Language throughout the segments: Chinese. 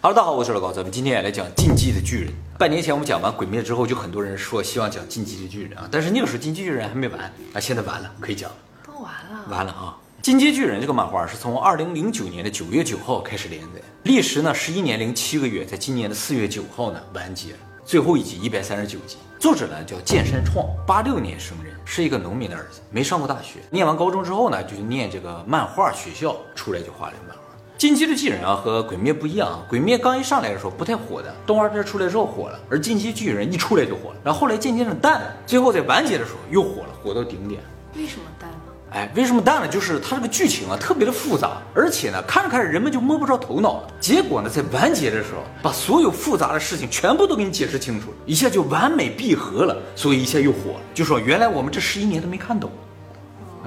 Hello，大家好，我是老高，咱们今天也来讲《进击的巨人》。半年前我们讲完《鬼灭》之后，就很多人说希望讲《进击的巨人》啊，但是那个时候《进击巨人》还没完啊，现在完了，可以讲了，都完了。完了啊！《进击巨人》这个漫画是从二零零九年的九月九号开始连载，历时呢十一年零七个月，在今年的四月九号呢完结，最后一集一百三十九集。作者呢叫剑山创，八六年生人，是一个农民的儿子，没上过大学，念完高中之后呢，就去念这个漫画学校，出来就画这个漫画。进击的巨人啊和鬼灭不一样啊，鬼灭刚一上来的时候不太火的，动画片出来之后火了，而进击巨人一出来就火了，然后后来渐渐的淡了，最后在完结的时候又火了，火到顶点。为什么淡了？哎，为什么淡了？就是它这个剧情啊特别的复杂，而且呢看着看着人们就摸不着头脑了。结果呢在完结的时候，把所有复杂的事情全部都给你解释清楚了，一下就完美闭合了，所以一下又火了。就说原来我们这十一年都没看懂。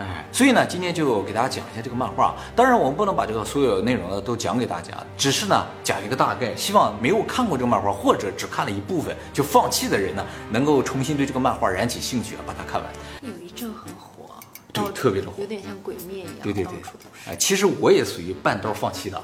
哎，所以呢，今天就给大家讲一下这个漫画。当然，我们不能把这个所有内容呢都讲给大家，只是呢讲一个大概，希望没有看过这个漫画或者只看了一部分就放弃的人呢，能够重新对这个漫画燃起兴趣啊，把它看完。有一阵很火，对特别的火有点像鬼灭一样，对对对。哎，其实我也属于半道放弃的。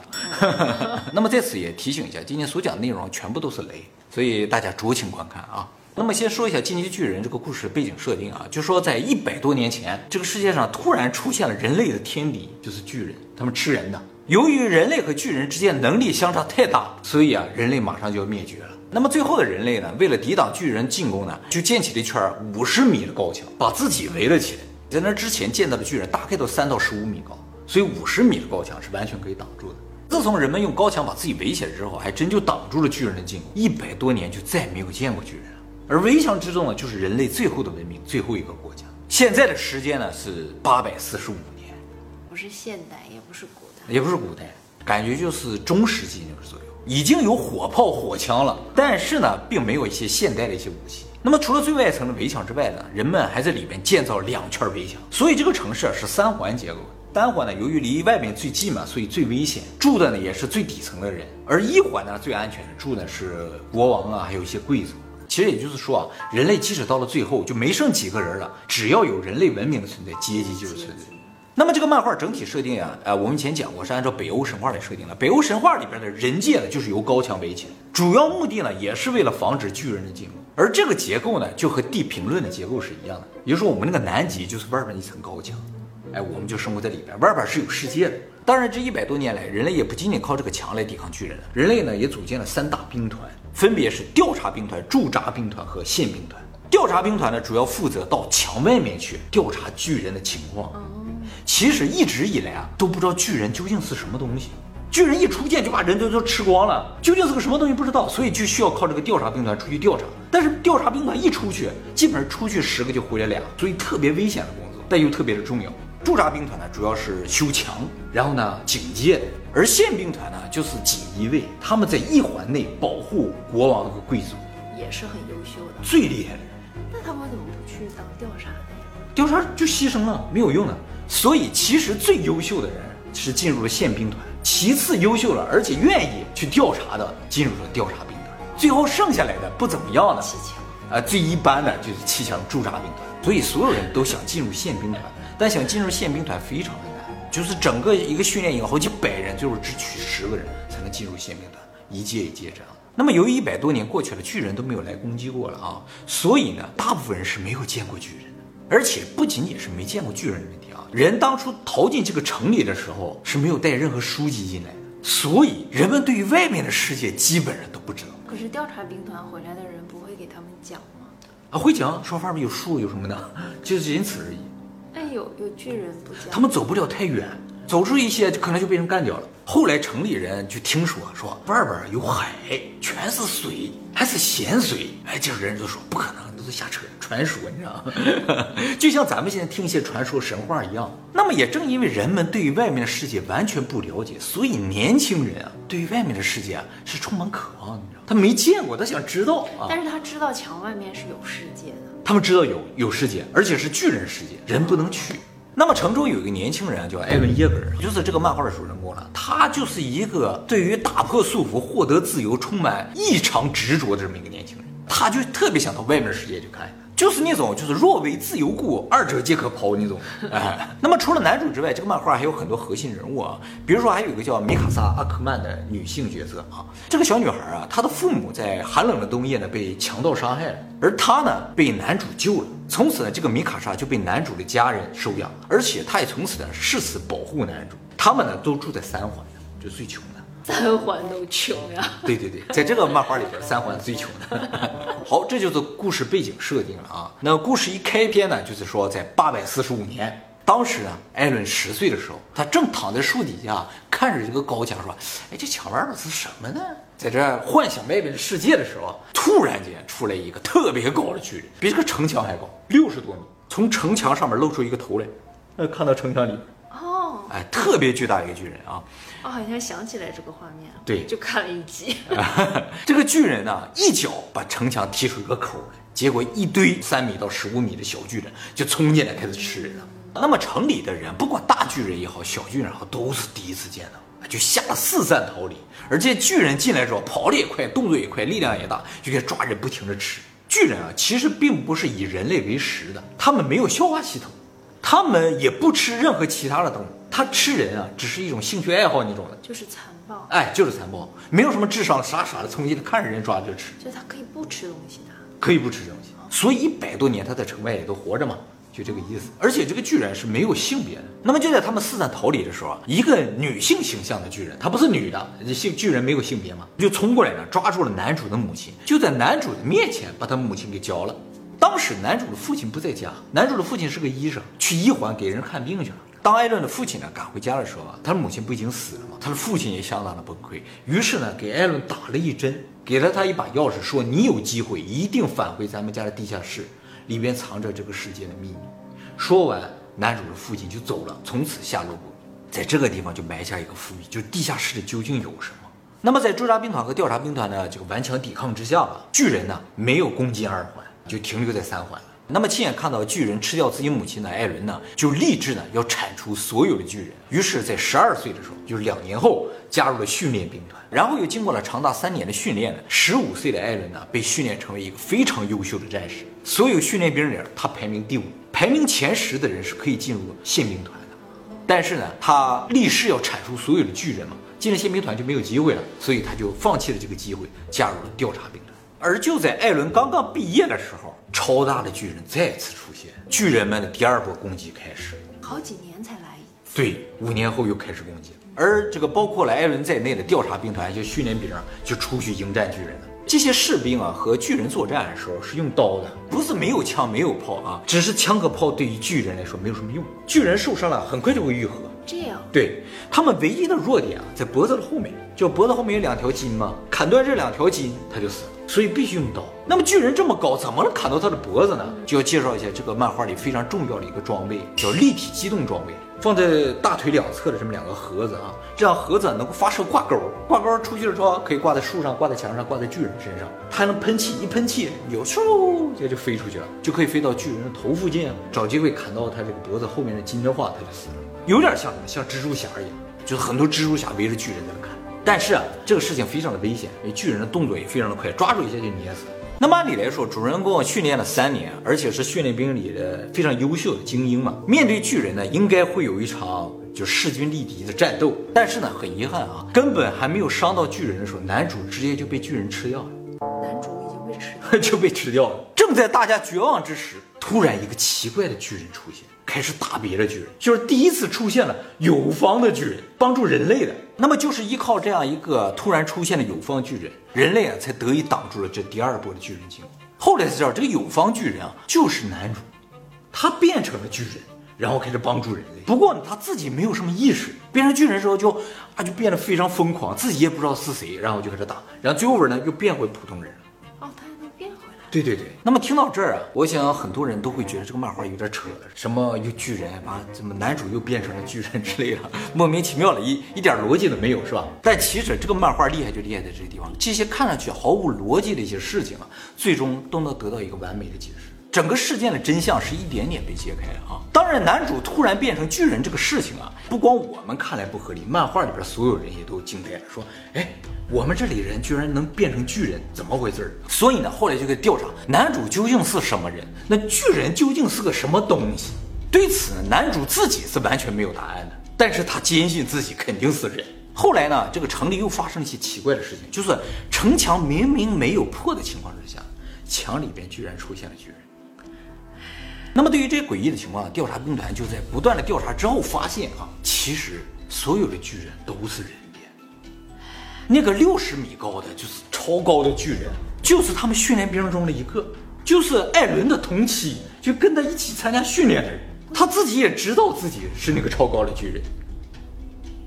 那么在此也提醒一下，今天所讲的内容全部都是雷，所以大家酌情观看啊。那么先说一下《进击巨人》这个故事背景设定啊，就说在一百多年前，这个世界上突然出现了人类的天敌，就是巨人，他们吃人的。由于人类和巨人之间能力相差太大，所以啊，人类马上就要灭绝了。那么最后的人类呢，为了抵挡巨人进攻呢，就建起了一圈五十米的高墙，把自己围了起来。在那之前见到的巨人大概都三到十五米高，所以五十米的高墙是完全可以挡住的。自从人们用高墙把自己围起来之后，还真就挡住了巨人的进攻。一百多年就再也没有见过巨人。而围墙之中呢，就是人类最后的文明，最后一个国家。现在的时间呢是八百四十五年，不是现代，也不是古代。也不是古代，感觉就是中世纪那个左右，已经有火炮、火枪了，但是呢，并没有一些现代的一些武器。那么除了最外层的围墙之外呢，人们还在里面建造两圈围墙，所以这个城市啊是三环结构。单环呢，由于离外面最近嘛，所以最危险，住的呢也是最底层的人；而一环呢最安全的，住的是国王啊，还有一些贵族。其实也就是说啊，人类即使到了最后就没剩几个人了，只要有人类文明的存在，阶级就是存在。那么这个漫画整体设定啊，呃，我们以前讲过是按照北欧神话来设定的。北欧神话里边的人界呢，就是由高墙围起来，主要目的呢，也是为了防止巨人的进入。而这个结构呢，就和地平论的结构是一样的，也就是说我们那个南极就是外边一层高墙，哎，我们就生活在里边，外边是有世界的。当然，这一百多年来，人类也不仅仅靠这个墙来抵抗巨人了，人类呢也组建了三大兵团，分别是调查兵团、驻扎兵团和宪兵团。调查兵团呢，主要负责到墙外面去调查巨人的情况。其实一直以来啊，都不知道巨人究竟是什么东西。巨人一出现就把人都都吃光了，究竟是个什么东西不知道，所以就需要靠这个调查兵团出去调查。但是调查兵团一出去，基本上出去十个就回来俩，所以特别危险的工作，但又特别的重要。驻扎兵团呢，主要是修墙，然后呢警戒；而宪兵团呢，就是锦衣卫，他们在一环内保护国王和贵族，也是很优秀的。最厉害的人。那他们怎么不去当调查的呀？调查就牺牲了，没有用的。所以其实最优秀的人是进入了宪兵团，其次优秀了而且愿意去调查的进入了调查兵团，最后剩下来的不怎么样的，砌墙。啊，最一般的就是七强驻扎兵团。所以所有人都想进入宪兵团，但想进入宪兵团非常的难，就是整个一个训练营好几百人，最后只取十个人才能进入宪兵团，一届一届这样。那么由于一百多年过去了，巨人都没有来攻击过了啊，所以呢，大部分人是没有见过巨人的，而且不仅仅是没见过巨人的问题啊，人当初逃进这个城里的时候是没有带任何书籍进来的，所以人们对于外面的世界基本上都不知道。可是调查兵团回来的人不会给他们讲吗？啊，会讲说外面有树有什么的，就是仅此而已。哎，有有巨人不讲。他们走不了太远，走出一些就可能就被人干掉了。后来城里人就听说说外边有海，全是水，还是咸水。哎，这人就说不可能，都是瞎扯，传说，你知道吗？就像咱们现在听一些传说神话一样。那么也正因为人们对于外面的世界完全不了解，所以年轻人啊，对于外面的世界啊是充满渴望，的？他没见过，他想知道啊。但是他知道墙外面是有世界的。他们知道有有世界，而且是巨人世界，人不能去。那么城中有一个年轻人啊，叫艾伦耶格尔，就是这个漫画的主人公了。他就是一个对于打破束缚、获得自由充满异常执着的这么一个年轻人。他就特别想到外面的世界去看，就是那种就是若为自由故，二者皆可抛那种。哎，那么除了男主之外，这个漫画还有很多核心人物啊，比如说还有一个叫米卡萨阿克曼的女性角色啊。这个小女孩啊，她的父母在寒冷的冬夜呢被强盗杀害了，而她呢被男主救了。从此呢，这个米卡莎就被男主的家人收养，而且她也从此呢誓死保护男主。他们呢都住在三环，就最穷的。三环都穷呀！对对对，在这个漫画里边，三环最穷的。好，这就是故事背景设定了啊。那故事一开篇呢，就是说在八百四十五年，当时呢，艾伦十岁的时候，他正躺在树底下看着这个高墙，说：“哎，这墙外边是什么呢？”在这幻想外边的世界的时候，突然间出来一个特别高的巨人，比这个城墙还高，六十多米，从城墙上面露出一个头来，呃，看到城墙里边。哦，哎，特别巨大一个巨人啊！我好像想起来这个画面，对，就看了一集。这个巨人呢，一脚把城墙踢出一个口来，结果一堆三米到十五米的小巨人就冲进来开始吃人了。那么城里的人，不管大巨人也好，小巨人也好，都是第一次见到，就吓得四散逃离。而这巨人进来之后，跑得也快，动作也快，力量也大，就给抓人不停的吃。巨人啊，其实并不是以人类为食的，他们没有消化系统。他们也不吃任何其他的动物，他吃人啊，只是一种兴趣爱好那种的，就是残暴，哎，就是残暴，没有什么智商，傻傻的，从进来看着人抓就吃，就他可以不吃东西的，可以不吃东西，所以一百多年他在城外也都活着嘛，就这个意思。而且这个巨人是没有性别的，那么就在他们四散逃离的时候啊，一个女性形象的巨人，她不是女的，性巨人没有性别嘛，就冲过来了，抓住了男主的母亲，就在男主的面前把他母亲给绞了。当时男主的父亲不在家，男主的父亲是个医生，去一环给人看病去了。当艾伦的父亲呢赶回家的时候啊，他的母亲不已经死了吗？他的父亲也相当的崩溃，于是呢给艾伦打了一针，给了他一把钥匙，说你有机会一定返回咱们家的地下室，里边藏着这个世界的秘密。说完，男主的父亲就走了，从此下落不明。在这个地方就埋下一个伏笔，就是地下室里究竟有什么？那么在驻扎兵团和调查兵团的这个顽强抵抗之下吧，巨人呢没有攻进二环。就停留在三环了。那么亲眼看到巨人吃掉自己母亲的艾伦呢，就立志呢要铲除所有的巨人。于是，在十二岁的时候，就是两年后，加入了训练兵团。然后又经过了长达三年的训练呢，十五岁的艾伦呢被训练成为一个非常优秀的战士。所有训练兵里，他排名第五，排名前十的人是可以进入宪兵团的。但是呢，他立誓要铲除所有的巨人嘛，进了宪兵团就没有机会了，所以他就放弃了这个机会，加入了调查兵。而就在艾伦刚刚毕业的时候，超大的巨人再次出现，巨人们的第二波攻击开始。好几年才来一次。对，五年后又开始攻击。而这个包括了艾伦在内的调查兵团，就训练兵就出去迎战巨人了。这些士兵啊，和巨人作战的时候是用刀的，不是没有枪没有炮啊，只是枪和炮对于巨人来说没有什么用。巨人受伤了，很快就会愈合。这样，对他们唯一的弱点啊，在脖子的后面，就脖子后面有两条筋嘛，砍断这两条筋，他就死了。所以必须用刀。那么巨人这么高，怎么能砍到他的脖子呢？就要介绍一下这个漫画里非常重要的一个装备，叫立体机动装备，放在大腿两侧的这么两个盒子啊，这样盒子能够发射挂钩，挂钩出去了之后可以挂在树上、挂在墙上、挂在巨人身上，它还能喷气，一喷气，有咻，这就飞出去了，就可以飞到巨人的头附近，找机会砍到他这个脖子后面的筋的话，他就死了。有点像什么？像蜘蛛侠一样，就是很多蜘蛛侠围着巨人在那看。但是啊，这个事情非常的危险，因为巨人的动作也非常的快，抓住一下就捏死。那么按理来说，主人公训练了三年，而且是训练兵里的非常优秀的精英嘛，面对巨人呢，应该会有一场就势均力敌的战斗。但是呢，很遗憾啊，根本还没有伤到巨人的时候，男主直接就被巨人吃掉了。男主已经被吃，就被吃掉了。正在大家绝望之时，突然一个奇怪的巨人出现。开始打别的巨人，就是第一次出现了有方的巨人帮助人类的。那么就是依靠这样一个突然出现的有方巨人，人类啊才得以挡住了这第二波的巨人进攻。后来才知道，这个有方巨人啊就是男主，他变成了巨人，然后开始帮助人类。不过呢，他自己没有什么意识，变成巨人之后就啊就变得非常疯狂，自己也不知道是谁，然后就开始打，然后最后边呢又变回普通人了。对对对，那么听到这儿啊，我想很多人都会觉得这个漫画有点扯了，什么又巨人把怎么男主又变成了巨人之类的，莫名其妙的，一一点逻辑都没有，是吧？但其实这个漫画厉害就厉害在这个地方，这些看上去毫无逻辑的一些事情啊，最终都能得到一个完美的解释，整个事件的真相是一点点被揭开啊。当然，男主突然变成巨人这个事情啊，不光我们看来不合理，漫画里边所有人也都惊呆了，说：“哎，我们这里人居然能变成巨人，怎么回事儿？”所以呢，后来就给调查男主究竟是什么人，那巨人究竟是个什么东西？对此呢，男主自己是完全没有答案的，但是他坚信自己肯定是人。后来呢，这个城里又发生一些奇怪的事情，就是城墙明明没有破的情况之下，墙里边居然出现了巨人。那么对于这些诡异的情况，调查兵团就在不断的调查之后发现啊，其实所有的巨人都是人变。那个六十米高的就是超高的巨人，就是他们训练兵中的一个，就是艾伦的同期，就跟他一起参加训练的人，他自己也知道自己是那个超高的巨人。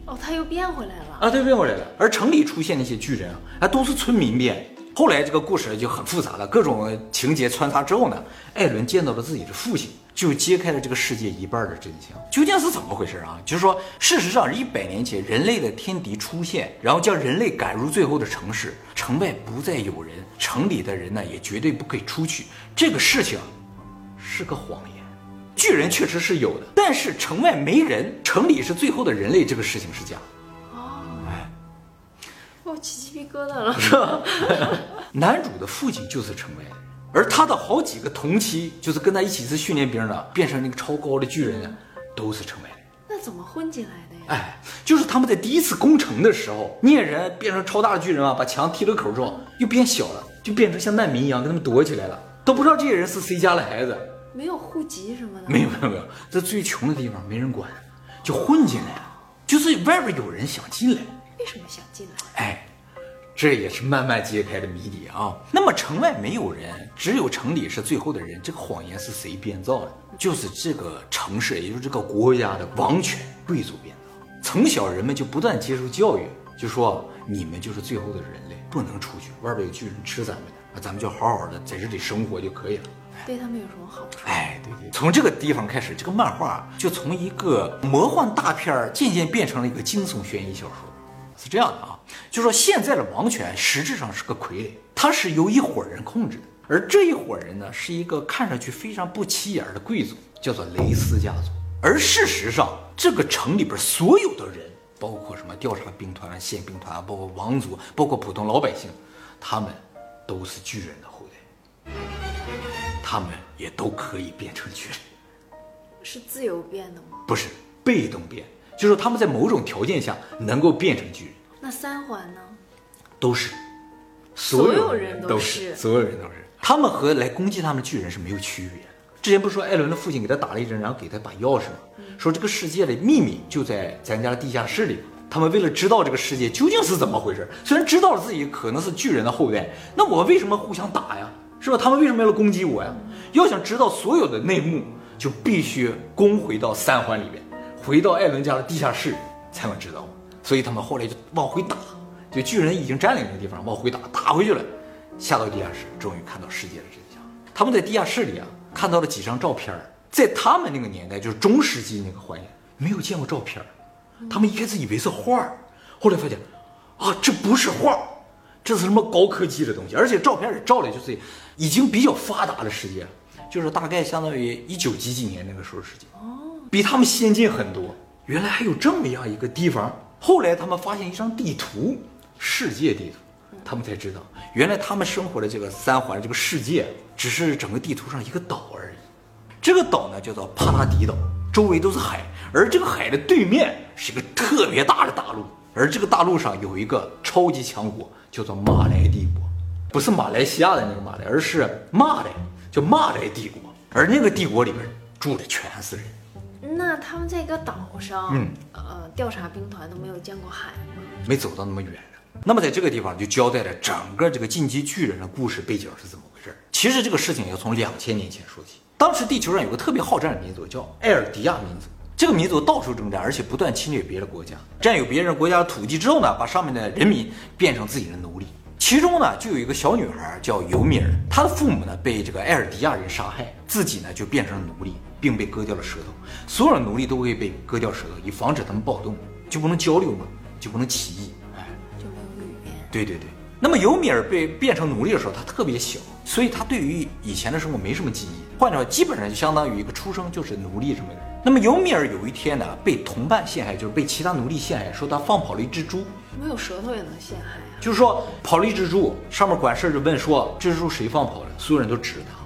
哦，他又变回来了。啊，对，变回来了。而城里出现那些巨人啊，还都是村民变。后来这个故事就很复杂了，各种情节穿插之后呢，艾伦见到了自己的父亲，就揭开了这个世界一半的真相。究竟是怎么回事啊？就是说，事实上，一百年前人类的天敌出现，然后将人类赶入最后的城市，城外不再有人，城里的人呢也绝对不可以出去。这个事情是个谎言。巨人确实是有的，但是城外没人，城里是最后的人类，这个事情是假。的，我起鸡皮疙瘩了。是 吧男主的父亲就是城外的，而他的好几个同期，就是跟他一起是训练兵的，变成那个超高的巨人的，都是城外的。那怎么混进来的呀？哎，就是他们在第一次攻城的时候，猎人变成超大的巨人啊，把墙踢了口之后，又变小了，就变成像难民一样，跟他们躲起来了，都不知道这些人是谁家的孩子。没有户籍什么的。没有没有没有，在最穷的地方没人管，就混进来了，就是外边有人想进来。为什么想进来？哎，这也是慢慢揭开的谜底啊。那么城外没有人，只有城里是最后的人，这个谎言是谁编造的？就是这个城市，也就是这个国家的王权贵族编造。从小人们就不断接受教育，就说你们就是最后的人类，不能出去，外边有巨人吃咱们的，啊，咱们就好好的在这里生活就可以了。对他们有什么好处？哎，对对，从这个地方开始，这个漫画就从一个魔幻大片儿渐渐变成了一个惊悚悬疑小说，是这样的啊。就说现在的王权实质上是个傀儡，它是由一伙人控制的，而这一伙人呢，是一个看上去非常不起眼的贵族，叫做雷斯家族。而事实上，这个城里边所有的人，包括什么调查兵团、宪兵团，包括王族，包括普通老百姓，他们都是巨人的后代。他们也都可以变成巨人，是自由变的吗？不是被动变，就是他们在某种条件下能够变成巨人，那三环呢？都是，所有人人都是，所有人都是，他们和来攻击他们的巨人是没有区别的。之前不是说艾伦的父亲给他打了一针，然后给他把钥匙吗？说这个世界的秘密就在咱家的地下室里。他们为了知道这个世界究竟是怎么回事，虽然知道了自己可能是巨人的后代，那我为什么互相打呀？是吧？他们为什么要来攻击我呀？要想知道所有的内幕，就必须攻回到三环里面，回到艾伦家的地下室才能知道。所以他们后来就往回打，就巨人已经占领那个地方，往回打，打回去了，下到地下室，终于看到世界的真相。他们在地下室里啊，看到了几张照片，在他们那个年代，就是中世纪那个环境，没有见过照片。他们一开始以为是画，后来发现，啊，这不是画，这是什么高科技的东西？而且照片也照的就是已经比较发达的世界，就是大概相当于一九几几年那个时候世界，比他们先进很多。原来还有这么样一个地方。后来他们发现一张地图，世界地图，他们才知道，原来他们生活的这个三环这个世界，只是整个地图上一个岛而已。这个岛呢叫做帕拉迪岛，周围都是海，而这个海的对面是一个特别大的大陆，而这个大陆上有一个超级强国，叫做马来帝国，不是马来西亚的那个马来，而是马来，叫马来帝国。而那个帝国里边住的全是人，他们在一个岛上，嗯，呃，调查兵团都没有见过海吗？没走到那么远的。那么在这个地方就交代了整个这个进击巨人的故事背景是怎么回事。其实这个事情要从两千年前说起。当时地球上有个特别好战的民族叫艾尔迪亚民族，这个民族到处征战，而且不断侵略别的国家，占有别人国家的土地之后呢，把上面的人民变成自己的奴隶。其中呢，就有一个小女孩叫尤米尔，她的父母呢被这个埃尔迪亚人杀害，自己呢就变成了奴隶，并被割掉了舌头。所有的奴隶都会被割掉舌头，以防止他们暴动，就不能交流嘛，就不能起义。哎，就没有语言。对对对。那么尤米尔被变成奴隶的时候，他特别小，所以他对于以前的生活没什么记忆。换句话，基本上就相当于一个出生就是奴隶这么个人。那么尤米尔有一天呢，被同伴陷害，就是被其他奴隶陷害，说他放跑了一只猪。没有舌头也能陷害啊！就是说跑了一只猪，上面管事就问说这只猪谁放跑的，所有人都指着他，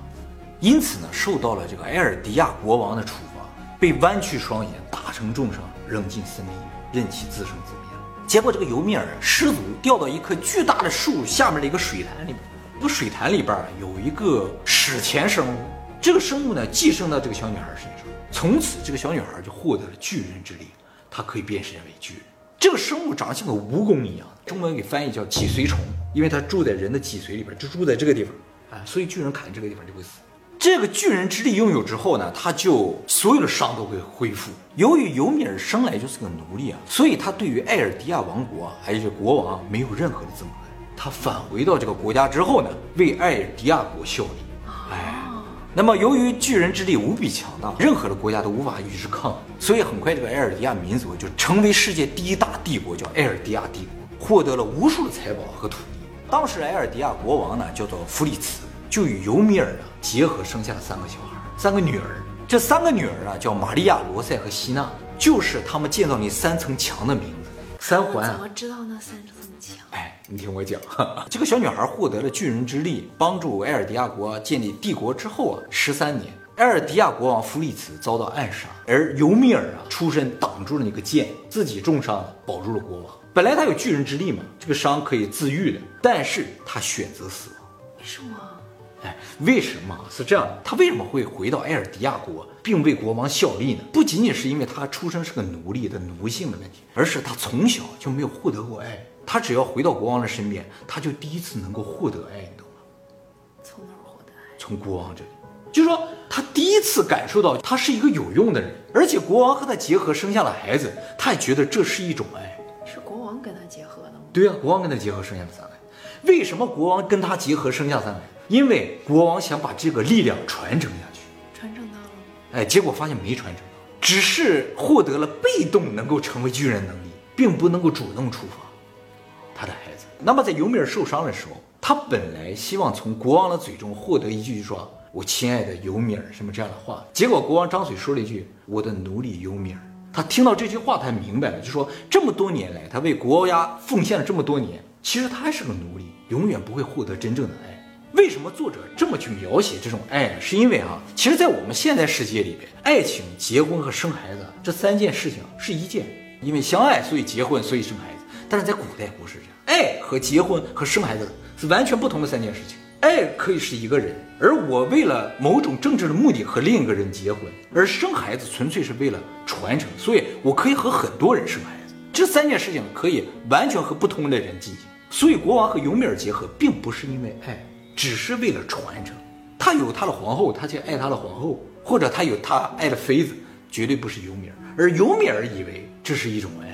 因此呢，受到了这个埃尔迪亚国王的处罚，被弯曲双眼，打成重伤，扔进森林，任其自生自灭。结果这个尤米尔失足掉到一棵巨大的树下面的一个水潭里边，这个水潭里边有一个史前生物，这个生物呢寄生到这个小女孩身上，从此这个小女孩就获得了巨人之力，她可以变身为巨人。这个生物长得像个蜈蚣一样，中文给翻译叫脊髓虫，因为它住在人的脊髓里边，就住在这个地方，啊，所以巨人砍这个地方就会死。这个巨人之力拥有之后呢，他就所有的伤都会恢复。由于尤米尔生来就是个奴隶啊，所以他对于艾尔迪亚王国还有国王没有任何的憎恨。他返回到这个国家之后呢，为艾尔迪亚国效力。哎。那么，由于巨人之力无比强大，任何的国家都无法与之抗衡，所以很快这个埃尔迪亚民族就成为世界第一大帝国，叫埃尔迪亚帝国，获得了无数的财宝和土地。当时埃尔迪亚国王呢叫做弗里茨，就与尤米尔呢结合，生下了三个小孩，三个女儿。这三个女儿啊叫玛利亚、罗塞和希娜，就是他们建造那三层墙的名字。三环怎么知道那三层墙？哎，你听我讲，这个小女孩获得了巨人之力，帮助埃尔迪亚国建立帝国之后啊，十三年，埃尔迪亚国王弗里茨遭到暗杀，而尤米尔啊出身挡住了那个剑，自己重伤保住了国王。本来他有巨人之力嘛，这个伤可以自愈的，但是他选择死亡。为什么？哎，为什么是这样？他为什么会回到埃尔迪亚国，并为国王效力呢？不仅仅是因为他出生是个奴隶的奴性的问题，而是他从小就没有获得过爱。他只要回到国王的身边，他就第一次能够获得爱，你懂吗？从哪儿获得爱？从国王这里，就是说他第一次感受到他是一个有用的人，而且国王和他结合生下了孩子，他也觉得这是一种爱。是国王跟他结合的吗？对呀，国王跟他结合生下了三孩。为什么国王跟他结合生下三孩？因为国王想把这个力量传承下去。传承到了吗。哎，结果发现没传承到，只是获得了被动能够成为巨人能力，并不能够主动出发。那么在尤米尔受伤的时候，他本来希望从国王的嘴中获得一句说“我亲爱的尤米尔”什么这样的话，结果国王张嘴说了一句“我的奴隶尤米尔”。他听到这句话，他明白了，就说这么多年来，他为国家奉献了这么多年，其实他还是个奴隶，永远不会获得真正的爱。为什么作者这么去描写这种爱？是因为啊，其实，在我们现在世界里边，爱情、结婚和生孩子这三件事情是一件，因为相爱，所以结婚，所以生孩子。但是在古代不是这样，爱和结婚和生孩子是完全不同的三件事情。爱可以是一个人，而我为了某种政治的目的和另一个人结婚，而生孩子纯粹是为了传承，所以我可以和很多人生孩子。这三件事情可以完全和不同的人进行。所以国王和尤米尔结合，并不是因为爱，只是为了传承。他有他的皇后，他就爱他的皇后，或者他有他爱的妃子，绝对不是尤米尔。而尤米尔以为这是一种爱，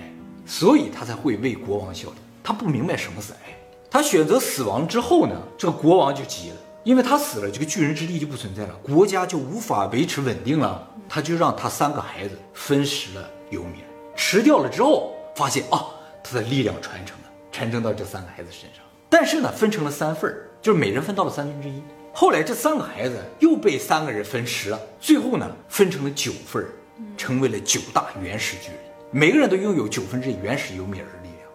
所以他才会为国王效力。他不明白什么是爱。他选择死亡之后呢，这个国王就急了，因为他死了，这个巨人之力就不存在了，国家就无法维持稳定了。他就让他三个孩子分食了尤米尔，吃掉了之后，发现啊，他的力量传承了，传承到这三个孩子身上。但是呢，分成了三份儿，就是每人分到了三分之一。后来这三个孩子又被三个人分食了，最后呢，分成了九份儿，成为了九大原始巨人，每个人都拥有九分之一原始尤米尔的力量。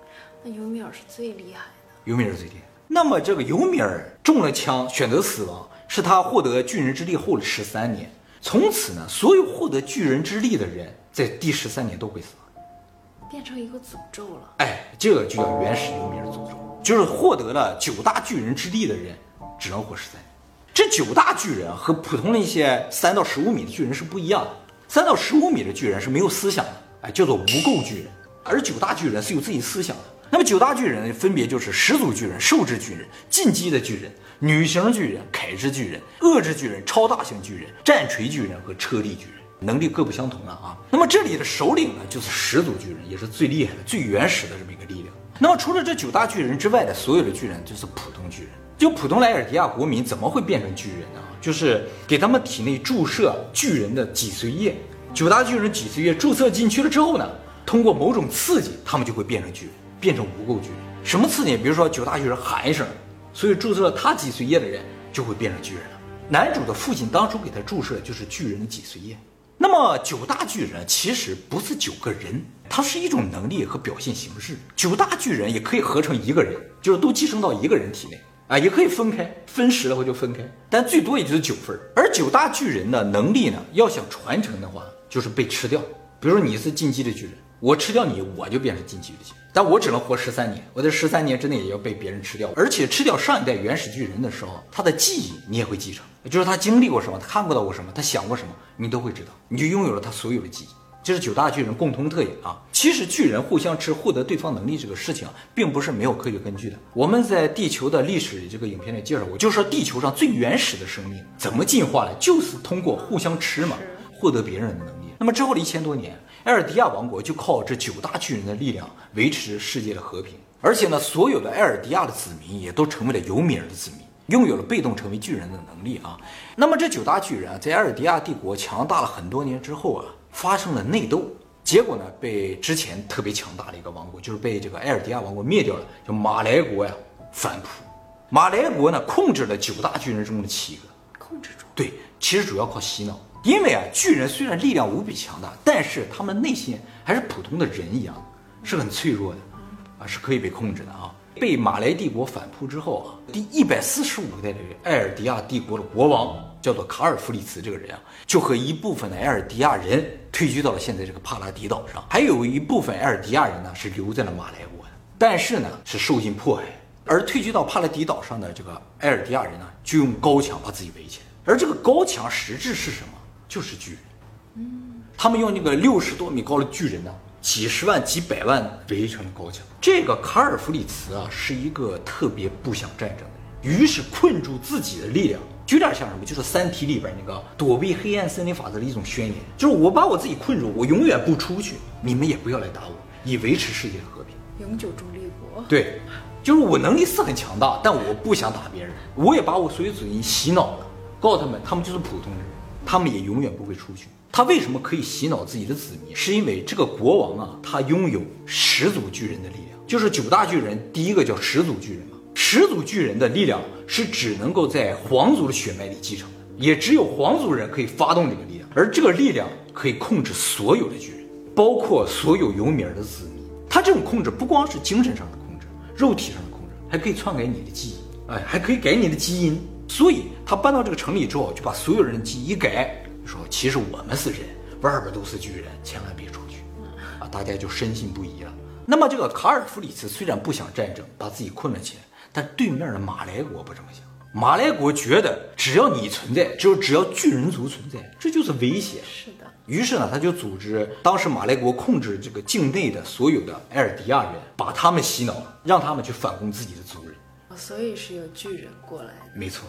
那尤米尔是最厉害的。尤米尔最厉害。那么这个尤米尔中了枪，选择死亡，是他获得巨人之力后的十三年。从此呢，所有获得巨人之力的人，在第十三年都会死亡，变成一个诅咒了。哎，这个就叫原始尤米尔诅咒，就是获得了九大巨人之力的人，只能活十三年。这九大巨人和普通的一些三到十五米的巨人是不一样的。三到十五米的巨人是没有思想的，哎，叫做无垢巨人，而九大巨人是有自己思想的。那么九大巨人分别就是始祖巨人、兽之巨人、进击的巨人、女型巨人、铠之巨人、恶之巨人、超大型巨人、战锤巨人和车力巨人，能力各不相同了啊。那么这里的首领呢，就是始祖巨人，也是最厉害的、最原始的这么一个力量。那么除了这九大巨人之外的所有的巨人，就是普通巨人。就普通莱尔迪亚国民怎么会变成巨人呢？就是给他们体内注射巨人的脊髓液，九大巨人脊髓液注射进去了之后呢，通过某种刺激，他们就会变成巨人。变成无垢巨人，什么刺激？比如说九大巨人喊一声，所以注射了他脊髓液的人就会变成巨人了。男主的父亲当初给他注射就是巨人的脊髓液。那么九大巨人其实不是九个人，它是一种能力和表现形式。九大巨人也可以合成一个人，就是都寄生到一个人体内啊，也可以分开，分食了后就分开，但最多也就是九份儿。而九大巨人的能力呢，要想传承的话，就是被吃掉。比如说你是进击的巨人，我吃掉你，我就变成进击的巨人，但我只能活十三年，我在十三年之内也要被别人吃掉，而且吃掉上一代原始巨人的时候，他的记忆你也会继承，就是他经历过什么，他看过到过什么，他想过什么，你都会知道，你就拥有了他所有的记忆。这是九大巨人共同特点啊！其实巨人互相吃获得对方能力这个事情啊，并不是没有科学根据的。我们在地球的历史这个影片里介绍过，就是说地球上最原始的生命怎么进化的，就是通过互相吃嘛，获得别人的能力。那么之后的一千多年，埃尔迪亚王国就靠这九大巨人的力量维持世界的和平，而且呢，所有的埃尔迪亚的子民也都成为了有米尔的子民，拥有了被动成为巨人的能力啊。那么这九大巨人啊，在埃尔迪亚帝国强大了很多年之后啊。发生了内斗，结果呢，被之前特别强大的一个王国，就是被这个埃尔迪亚王国灭掉了，叫马来国呀，反扑。马来国呢，控制了九大巨人中的七个，控制住。对，其实主要靠洗脑，因为啊，巨人虽然力量无比强大，但是他们内心还是普通的人一样，是很脆弱的，啊，是可以被控制的啊。被马来帝国反扑之后啊，第一百四十五代的埃尔迪亚帝国的国王。叫做卡尔弗里茨这个人啊，就和一部分的埃尔迪亚人退居到了现在这个帕拉迪岛上，还有一部分埃尔迪亚人呢是留在了马来国的，但是呢是受尽迫害。而退居到帕拉迪岛上的这个埃尔迪亚人呢，就用高墙把自己围起来。而这个高墙实质是什么？就是巨人。嗯，他们用那个六十多米高的巨人呢，几十万、几百万围成了高墙。这个卡尔弗里茨啊，是一个特别不想战争的人，于是困住自己的力量。有点像什么？就是《三体》里边那个躲避黑暗森林法则的一种宣言，就是我把我自己困住，我永远不出去，你们也不要来打我，以维持世界的和平，永久中立国。对，就是我能力是很强大，但我不想打别人，我也把我所有子民洗脑了，告诉他们，他们就是普通人，他们也永远不会出去。他为什么可以洗脑自己的子民？是因为这个国王啊，他拥有始祖巨人的力量，就是九大巨人第一个叫始祖巨人嘛。始祖巨人的力量是只能够在皇族的血脉里继承的，也只有皇族人可以发动这个力量，而这个力量可以控制所有的巨人，包括所有尤米尔的子民。他这种控制不光是精神上的控制，肉体上的控制，还可以篡改你的记忆，哎，还可以改你的基因。所以他搬到这个城里之后，就把所有人的记忆一改，说其实我们是人，外边都是巨人，千万别出去啊！大家就深信不疑了。那么这个卡尔弗里茨虽然不想战争，把自己困了起来。但对面的马来国不这么想，马来国觉得只要你存在，只有只要巨人族存在，这就是威胁。是的。于是呢，他就组织当时马来国控制这个境内的所有的埃尔迪亚人，把他们洗脑，让他们去反攻自己的族。所以是有巨人过来的。没错。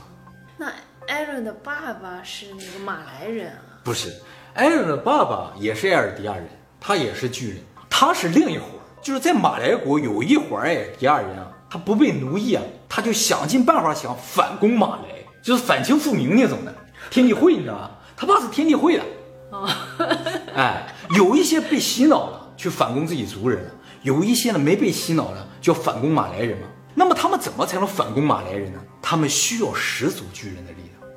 那艾伦的爸爸是那个马来人啊？不是，艾伦的爸爸也是埃尔迪亚人，他也是巨人，他是另一伙，就是在马来国有一伙埃尔迪亚人啊。他不被奴役啊，他就想尽办法想反攻马来，就是反清复明那种的。天地会你知道吧？他爸是天地会的。哦，哎，有一些被洗脑了去反攻自己族人了，有一些呢没被洗脑了就要反攻马来人嘛。那么他们怎么才能反攻马来人呢？他们需要始祖巨人的力量，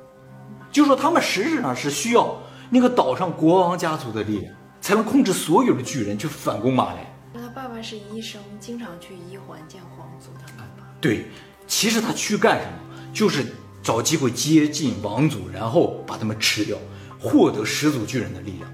就说他们实质上是需要那个岛上国王家族的力量，才能控制所有的巨人去反攻马来。那他爸爸是医生，经常去医环见皇族的爸爸。对，其实他去干什么，就是找机会接近王族，然后把他们吃掉，获得始祖巨人的力量。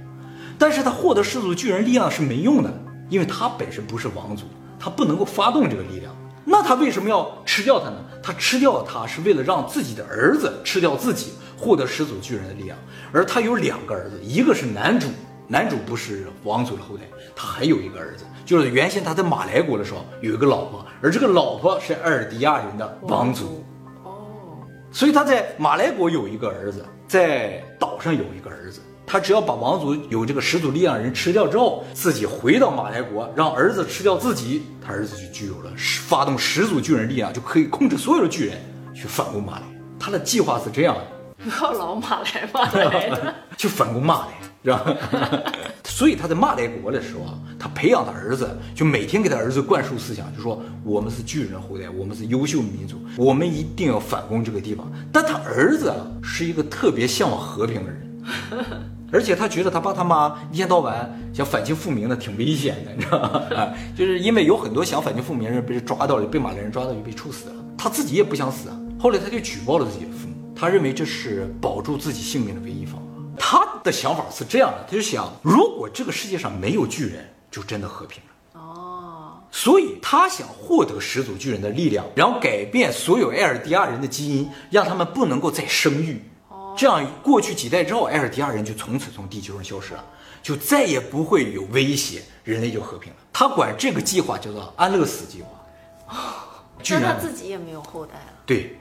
但是他获得始祖巨人力量是没用的，因为他本身不是王族，他不能够发动这个力量。那他为什么要吃掉他呢？他吃掉他是为了让自己的儿子吃掉自己，获得始祖巨人的力量。而他有两个儿子，一个是男主。男主不是王族的后代，他还有一个儿子，就是原先他在马来国的时候有一个老婆，而这个老婆是埃尔迪亚人的王族。哦，所以他在马来国有一个儿子，在岛上有一个儿子。他只要把王族有这个始祖力量的人吃掉之后，自己回到马来国，让儿子吃掉自己，他儿子就具有了发动始祖巨人力量，就可以控制所有的巨人去反攻马来。他的计划是这样的：不要老马来马来，去反攻马来。是吧？所以他在马代国的时候啊，他培养他儿子，就每天给他儿子灌输思想，就说我们是巨人后代，我们是优秀民族，我们一定要反攻这个地方。但他儿子啊，是一个特别向往和平的人，而且他觉得他爸他妈一天到晚想反清复明的挺危险的，你知道吗？啊，就是因为有很多想反清复明的人被抓到了，被马来人抓到就被处死了，他自己也不想死啊。后来他就举报了自己的父母，他认为这是保住自己性命的唯一方法。他的想法是这样的，他就想，如果这个世界上没有巨人，就真的和平了。哦，所以他想获得始祖巨人的力量，然后改变所有艾尔迪亚人的基因，让他们不能够再生育。这样过去几代之后，埃尔迪亚人就从此从地球上消失了，就再也不会有威胁，人类就和平了。他管这个计划叫做安乐死计划。巨那他自己也没有后代了。对，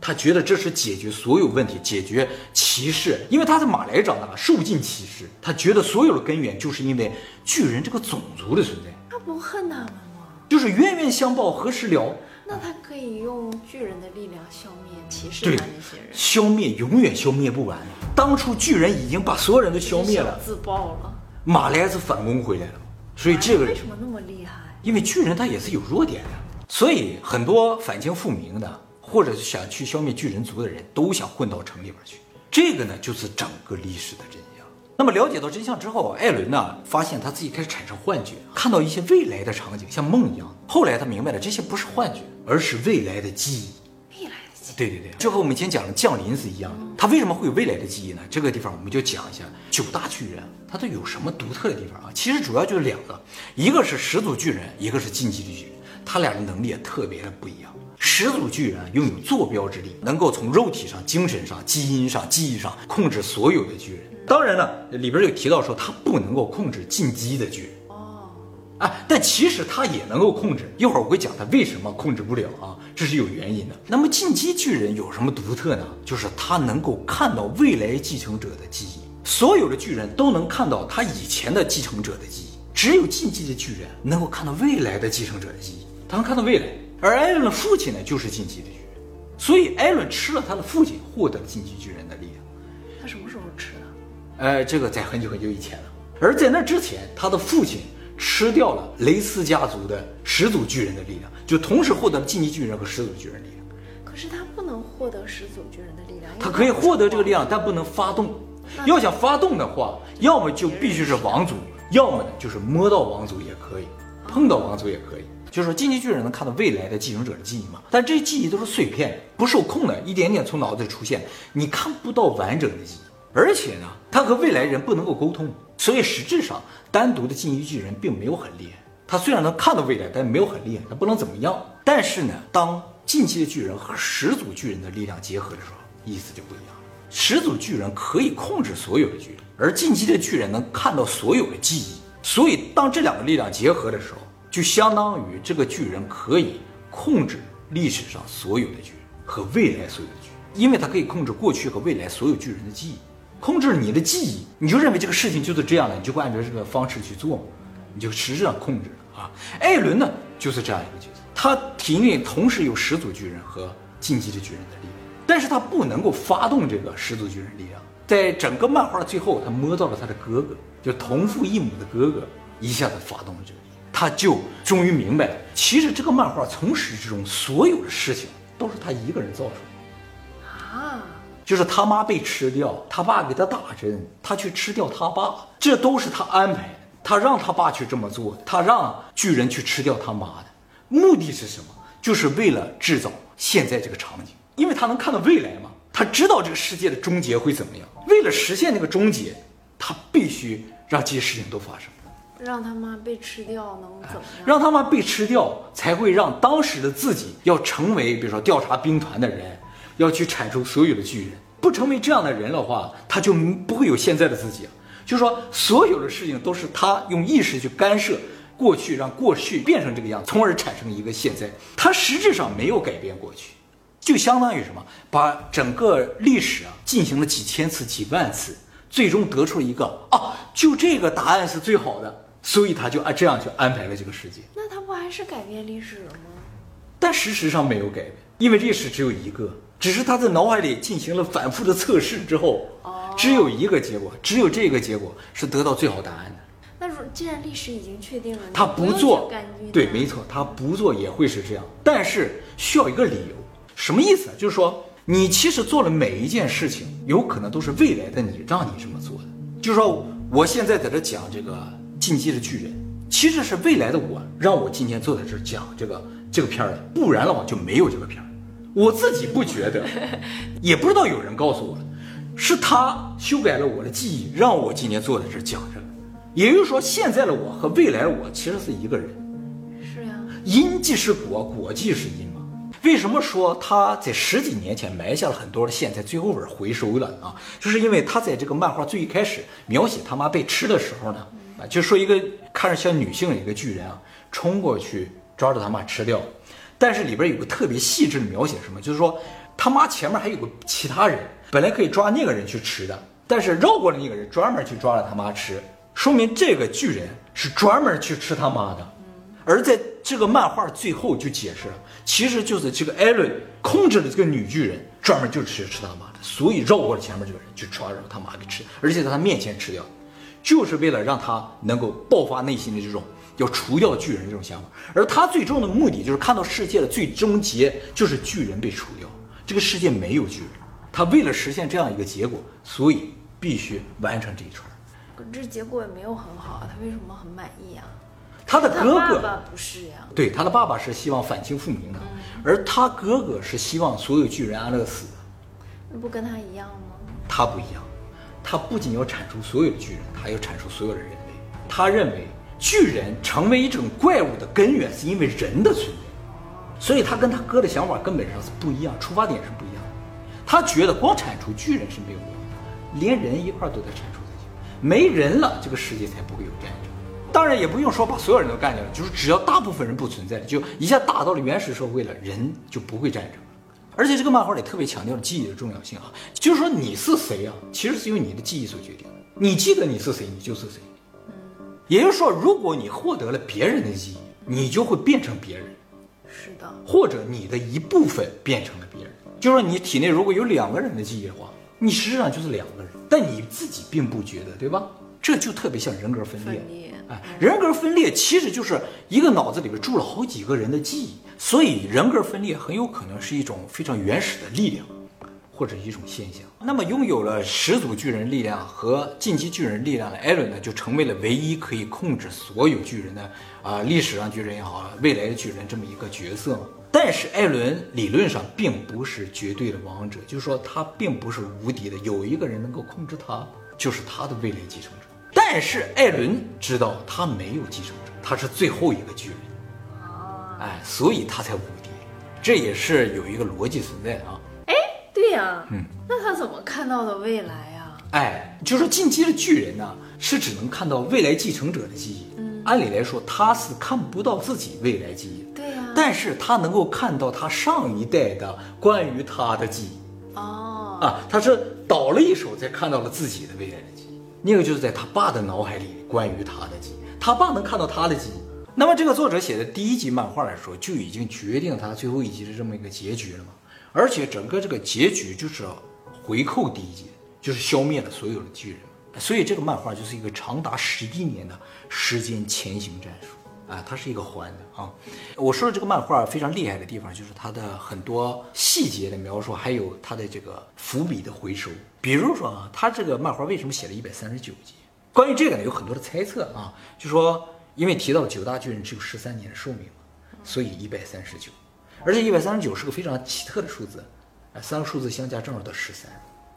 他觉得这是解决所有问题、解决歧视，因为他在马来长大，受尽歧视。他觉得所有的根源就是因为巨人这个种族的存在，他不恨他们吗？就是冤冤相报何时了，那他可以用巨人的力量消灭歧视对他那些人，消灭永远消灭不完。当初巨人已经把所有人都消灭了，自爆了。马莱斯反攻回来了，所以这个为什么那么厉害？因为巨人他也是有弱点的，所以很多反清复明的，或者是想去消灭巨人族的人都想混到城里边去。这个呢，就是整个历史的真相。那么了解到真相之后，艾伦呢发现他自己开始产生幻觉，看到一些未来的场景，像梦一样。后来他明白了，这些不是幻觉，而是未来的记忆。未来的记忆对对对，这和我们以前讲的降临是一样的。它为什么会有未来的记忆呢？这个地方我们就讲一下九大巨人，他都有什么独特的地方啊？其实主要就是两个，一个是始祖巨人，一个是进击的巨人，他俩的能力也特别的不一样。始祖巨人拥有坐标之力，能够从肉体上、精神上、基因上、记忆上控制所有的巨人。当然了，里边有提到说他不能够控制进击的巨人。但其实他也能够控制。一会儿我会讲他为什么控制不了啊，这是有原因的。那么进击巨人有什么独特呢？就是他能够看到未来继承者的记忆，所有的巨人都能看到他以前的继承者的记忆，只有进击的巨人能够看到未来的继承者的记忆，他能看到未来。而艾伦的父亲呢，就是进击的巨人，所以艾伦吃了他的父亲，获得了进击巨人的力量。他什么时候吃的？呃，这个在很久很久以前了。而在那之前，他的父亲吃掉了雷斯家族的始祖巨人的力量，就同时获得了进击巨人和始祖巨人力量。可是他不能获得始祖巨人的力量，他可以获得这个力量，但不能发动。要想发动的话，要么就必须是王族，要么呢就是摸到王族也可以，碰到王族也可以。就是说，进击巨人能看到未来的继承者的记忆嘛？但这些记忆都是碎片，不受控的，一点点从脑子里出现，你看不到完整的记忆。而且呢，他和未来人不能够沟通，所以实质上单独的进击巨人并没有很厉害。他虽然能看到未来，但没有很厉害，他不能怎么样。但是呢，当进击的巨人和始祖巨人的力量结合的时候，意思就不一样。始祖巨人可以控制所有的巨人，而进击的巨人能看到所有的记忆。所以，当这两个力量结合的时候，就相当于这个巨人可以控制历史上所有的巨人和未来所有的巨人，因为他可以控制过去和未来所有巨人的记忆。控制你的记忆，你就认为这个事情就是这样的，你就会按照这个方式去做，你就实质上控制了啊。艾伦呢，就是这样一个角色，他体内同时有始祖巨人和进击的巨人的力量，但是他不能够发动这个始祖巨人力量。在整个漫画的最后，他摸到了他的哥哥，就同父异母的哥哥，一下子发动了这个力量，他就终于明白了，其实这个漫画从始至终所有的事情都是他一个人造出来的。啊，就是他妈被吃掉，他爸给他打针，他去吃掉他爸，这都是他安排的。他让他爸去这么做，他让巨人去吃掉他妈的，目的是什么？就是为了制造现在这个场景，因为他能看到未来嘛，他知道这个世界的终结会怎么样。为了实现那个终结，他必须让这些事情都发生。让他妈被吃掉能怎么样？让他妈被吃掉，才会让当时的自己要成为，比如说调查兵团的人，要去铲除所有的巨人。不成为这样的人的话，他就不会有现在的自己。就是说，所有的事情都是他用意识去干涉过去，让过去变成这个样子，从而产生一个现在。他实质上没有改变过去，就相当于什么？把整个历史啊进行了几千次、几万次，最终得出了一个啊，就这个答案是最好的，所以他就按这样去安排了这个世界。那他不还是改变历史了吗？但事实上没有改变，因为历史只有一个，只是他在脑海里进行了反复的测试之后，只有一个结果，只有这个结果是得到最好答案的。那既然历史已经确定了，他不做对，没错，他不做也会是这样，但是需要一个理由，什么意思？就是说，你其实做了每一件事情，有可能都是未来的你让你这么做的。就是说，我现在在这讲这个《进击的巨人》，其实是未来的我让我今天坐在这讲这个这个片儿的，不然的话就没有这个片儿。我自己不觉得，也不知道有人告诉我的，是他修改了我的记忆，让我今天坐在这儿讲这个。也就是说，现在的我和未来的我其实是一个人。是呀，因即是果，果即是因嘛。为什么说他在十几年前埋下了很多的线，在最后边回收了啊？就是因为他在这个漫画最一开始描写他妈被吃的时候呢，啊，就说一个看着像女性的一个巨人啊，冲过去抓着他妈吃掉。但是里边有个特别细致的描写，什么？就是说他妈前面还有个其他人，本来可以抓那个人去吃的，但是绕过了那个人，专门去抓了他妈吃，说明这个巨人是专门去吃他妈的。而在这个漫画最后就解释了，其实就是这个艾伦控制了这个女巨人，专门就是去吃他妈的，所以绕过了前面这个人，去抓着他妈给吃，而且在他面前吃掉，就是为了让他能够爆发内心的这种要除掉巨人这种想法。而他最终的目的就是看到世界的最终结，就是巨人被除掉，这个世界没有巨人。他为了实现这样一个结果，所以必须完成这一串。可这结果也没有很好，他为什么很满意啊？他的哥哥爸爸不是呀，对，他的爸爸是希望反清复明的，而他哥哥是希望所有巨人安乐死的。那不跟他一样吗？他不一样，他不仅要铲除所有的巨人，他要铲除所有的人类。他认为巨人成为一种怪物的根源是因为人的存在，所以他跟他哥的想法根本上是不一样，出发点是不一样的。他觉得光铲除巨人是没有用的，连人一块都得铲除才行。没人了，这个世界才不会有战争。当然也不用说把所有人都干掉了，就是只要大部分人不存在了，就一下打到了原始社会了，人就不会战争。而且这个漫画里特别强调了记忆的重要性啊，就是说你是谁啊，其实是由你的记忆所决定的。你记得你是谁，你就是谁。也就是说，如果你获得了别人的记忆，你就会变成别人，是的，或者你的一部分变成了别人。就是说，你体内如果有两个人的记忆的话，你实际上就是两个人，但你自己并不觉得，对吧？这就特别像人格分裂。分裂哎，人格分裂其实就是一个脑子里边住了好几个人的记忆，所以人格分裂很有可能是一种非常原始的力量，或者一种现象。那么拥有了始祖巨人力量和进击巨人力量的艾伦呢，就成为了唯一可以控制所有巨人的啊、历史上巨人也好，未来的巨人这么一个角色嘛。但是艾伦理论上并不是绝对的王者，就是说他并不是无敌的，有一个人能够控制他，就是他的未来继承者。但是艾伦知道他没有继承者，他是最后一个巨人，哎，所以他才无敌。这也是有一个逻辑存在的啊。嗯，那他怎么看到的未来呀？哎，就是进击的巨人呢，是只能看到未来继承者的记忆。嗯，按理来说他是看不到自己未来记忆，对呀，但是他能够看到他上一代的关于他的记忆。哦，啊，他是倒了一手才看到了自己的未来的记忆，那个就是在他爸的脑海里关于他的记忆，他爸能看到他的记忆。那么这个作者写的第一集漫画来说，就已经决定他最后一集的这么一个结局了嘛，而且整个这个结局就是回扣第一集，就是消灭了所有的巨人，所以这个漫画就是一个长达十一年的时间前行战术。啊，它是一个环的啊。我说的这个漫画非常厉害的地方，就是它的很多细节的描述，还有它的这个伏笔的回收。比如说啊，它这个漫画为什么写了一百三十九集？关于这个呢，有很多的猜测啊，就说因为提到九大巨人只有十三年的寿命嘛，所以一百三十九。而且一百三十九是个非常奇特的数字，啊，三个数字相加正好得十三。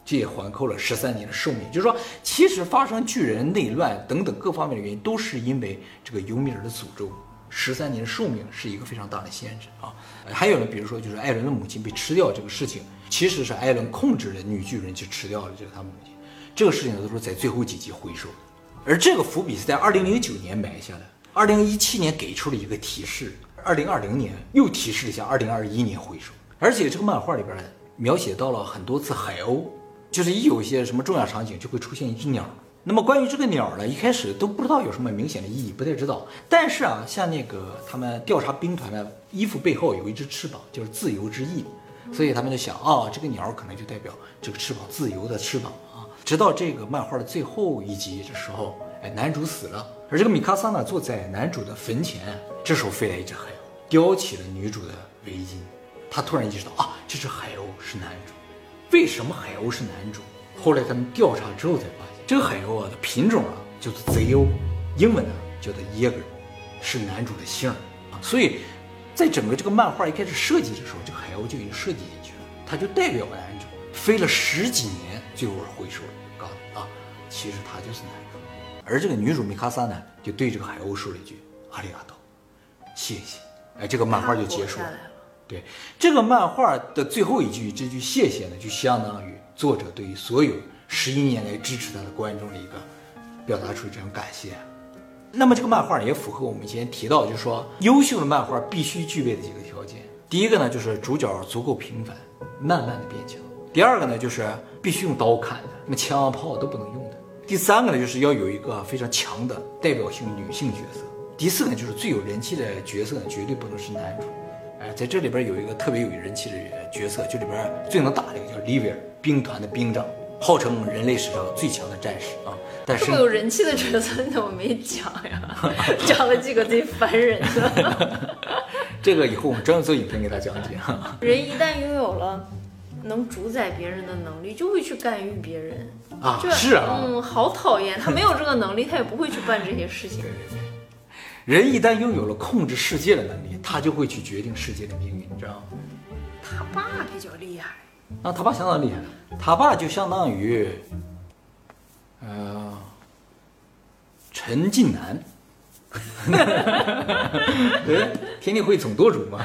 这也环扣了十三年的寿命，就是说，其实发生巨人内乱等等各方面的原因，都是因为这个尤米尔的诅咒。十三年的寿命是一个非常大的限制啊。还有呢，比如说就是艾伦的母亲被吃掉这个事情，其实是艾伦控制了女巨人去吃掉了这个他母亲。这个事情都是在最后几集回收的，而这个伏笔是在二零零九年埋下的，二零一七年给出了一个提示，二零二零年又提示了一下，二零二一年回收。而且这个漫画里边呢，描写到了很多次海鸥。就是一有一些什么重要场景，就会出现一只鸟。那么关于这个鸟呢，一开始都不知道有什么明显的意义，不太知道。但是啊，像那个他们调查兵团的衣服背后有一只翅膀，就是自由之翼，所以他们就想啊，这个鸟可能就代表这个翅膀自由的翅膀啊。直到这个漫画的最后一集的时候，哎，男主死了，而这个米卡萨呢，坐在男主的坟前，这时候飞来一只海鸥，叼起了女主的围巾。他突然意识到啊，这只海鸥是男主。为什么海鸥是男主？后来他们调查之后才发现，这个海鸥啊的品种啊叫做贼鸥，英文呢叫做 Yager，，是男主的姓儿啊。所以，在整个这个漫画一开始设计的时候，这个海鸥就已经设计进去了，它就代表男主。飞了十几年，最后回首告诉你啊，其实他就是男主。而这个女主米卡萨呢，就对这个海鸥说了一句“阿里阿多”，谢谢。哎，这个漫画就结束了。对这个漫画的最后一句，这句谢谢呢，就相当于作者对于所有十一年来支持他的观众的一个表达出这种感谢。那么这个漫画也符合我们以前提到，就是说优秀的漫画必须具备的几个条件。第一个呢，就是主角足够平凡，慢慢的变强；第二个呢，就是必须用刀砍的，那么枪炮都不能用的；第三个呢，就是要有一个非常强的代表性女性角色；第四个呢，就是最有人气的角色呢，绝对不能是男主。哎，在这里边有一个特别有人气的角色，就里边最能打的一个叫利维尔，兵团的兵长，号称人类史上最强的战士啊。但是这么有人气的角色你怎么没讲呀？讲了几个贼烦人的。这个以后我们专门做影片给大家讲解。人一旦拥有了能主宰别人的能力，就会去干预别人啊。是啊，嗯，好讨厌。他没有这个能力，他也不会去办这些事情。对对对。人一旦拥有了控制世界的能力，他就会去决定世界的命运，你知道吗？他爸比较厉害。啊，他爸相当厉害，他爸就相当于，呃，陈近南，对，天地会总舵主嘛。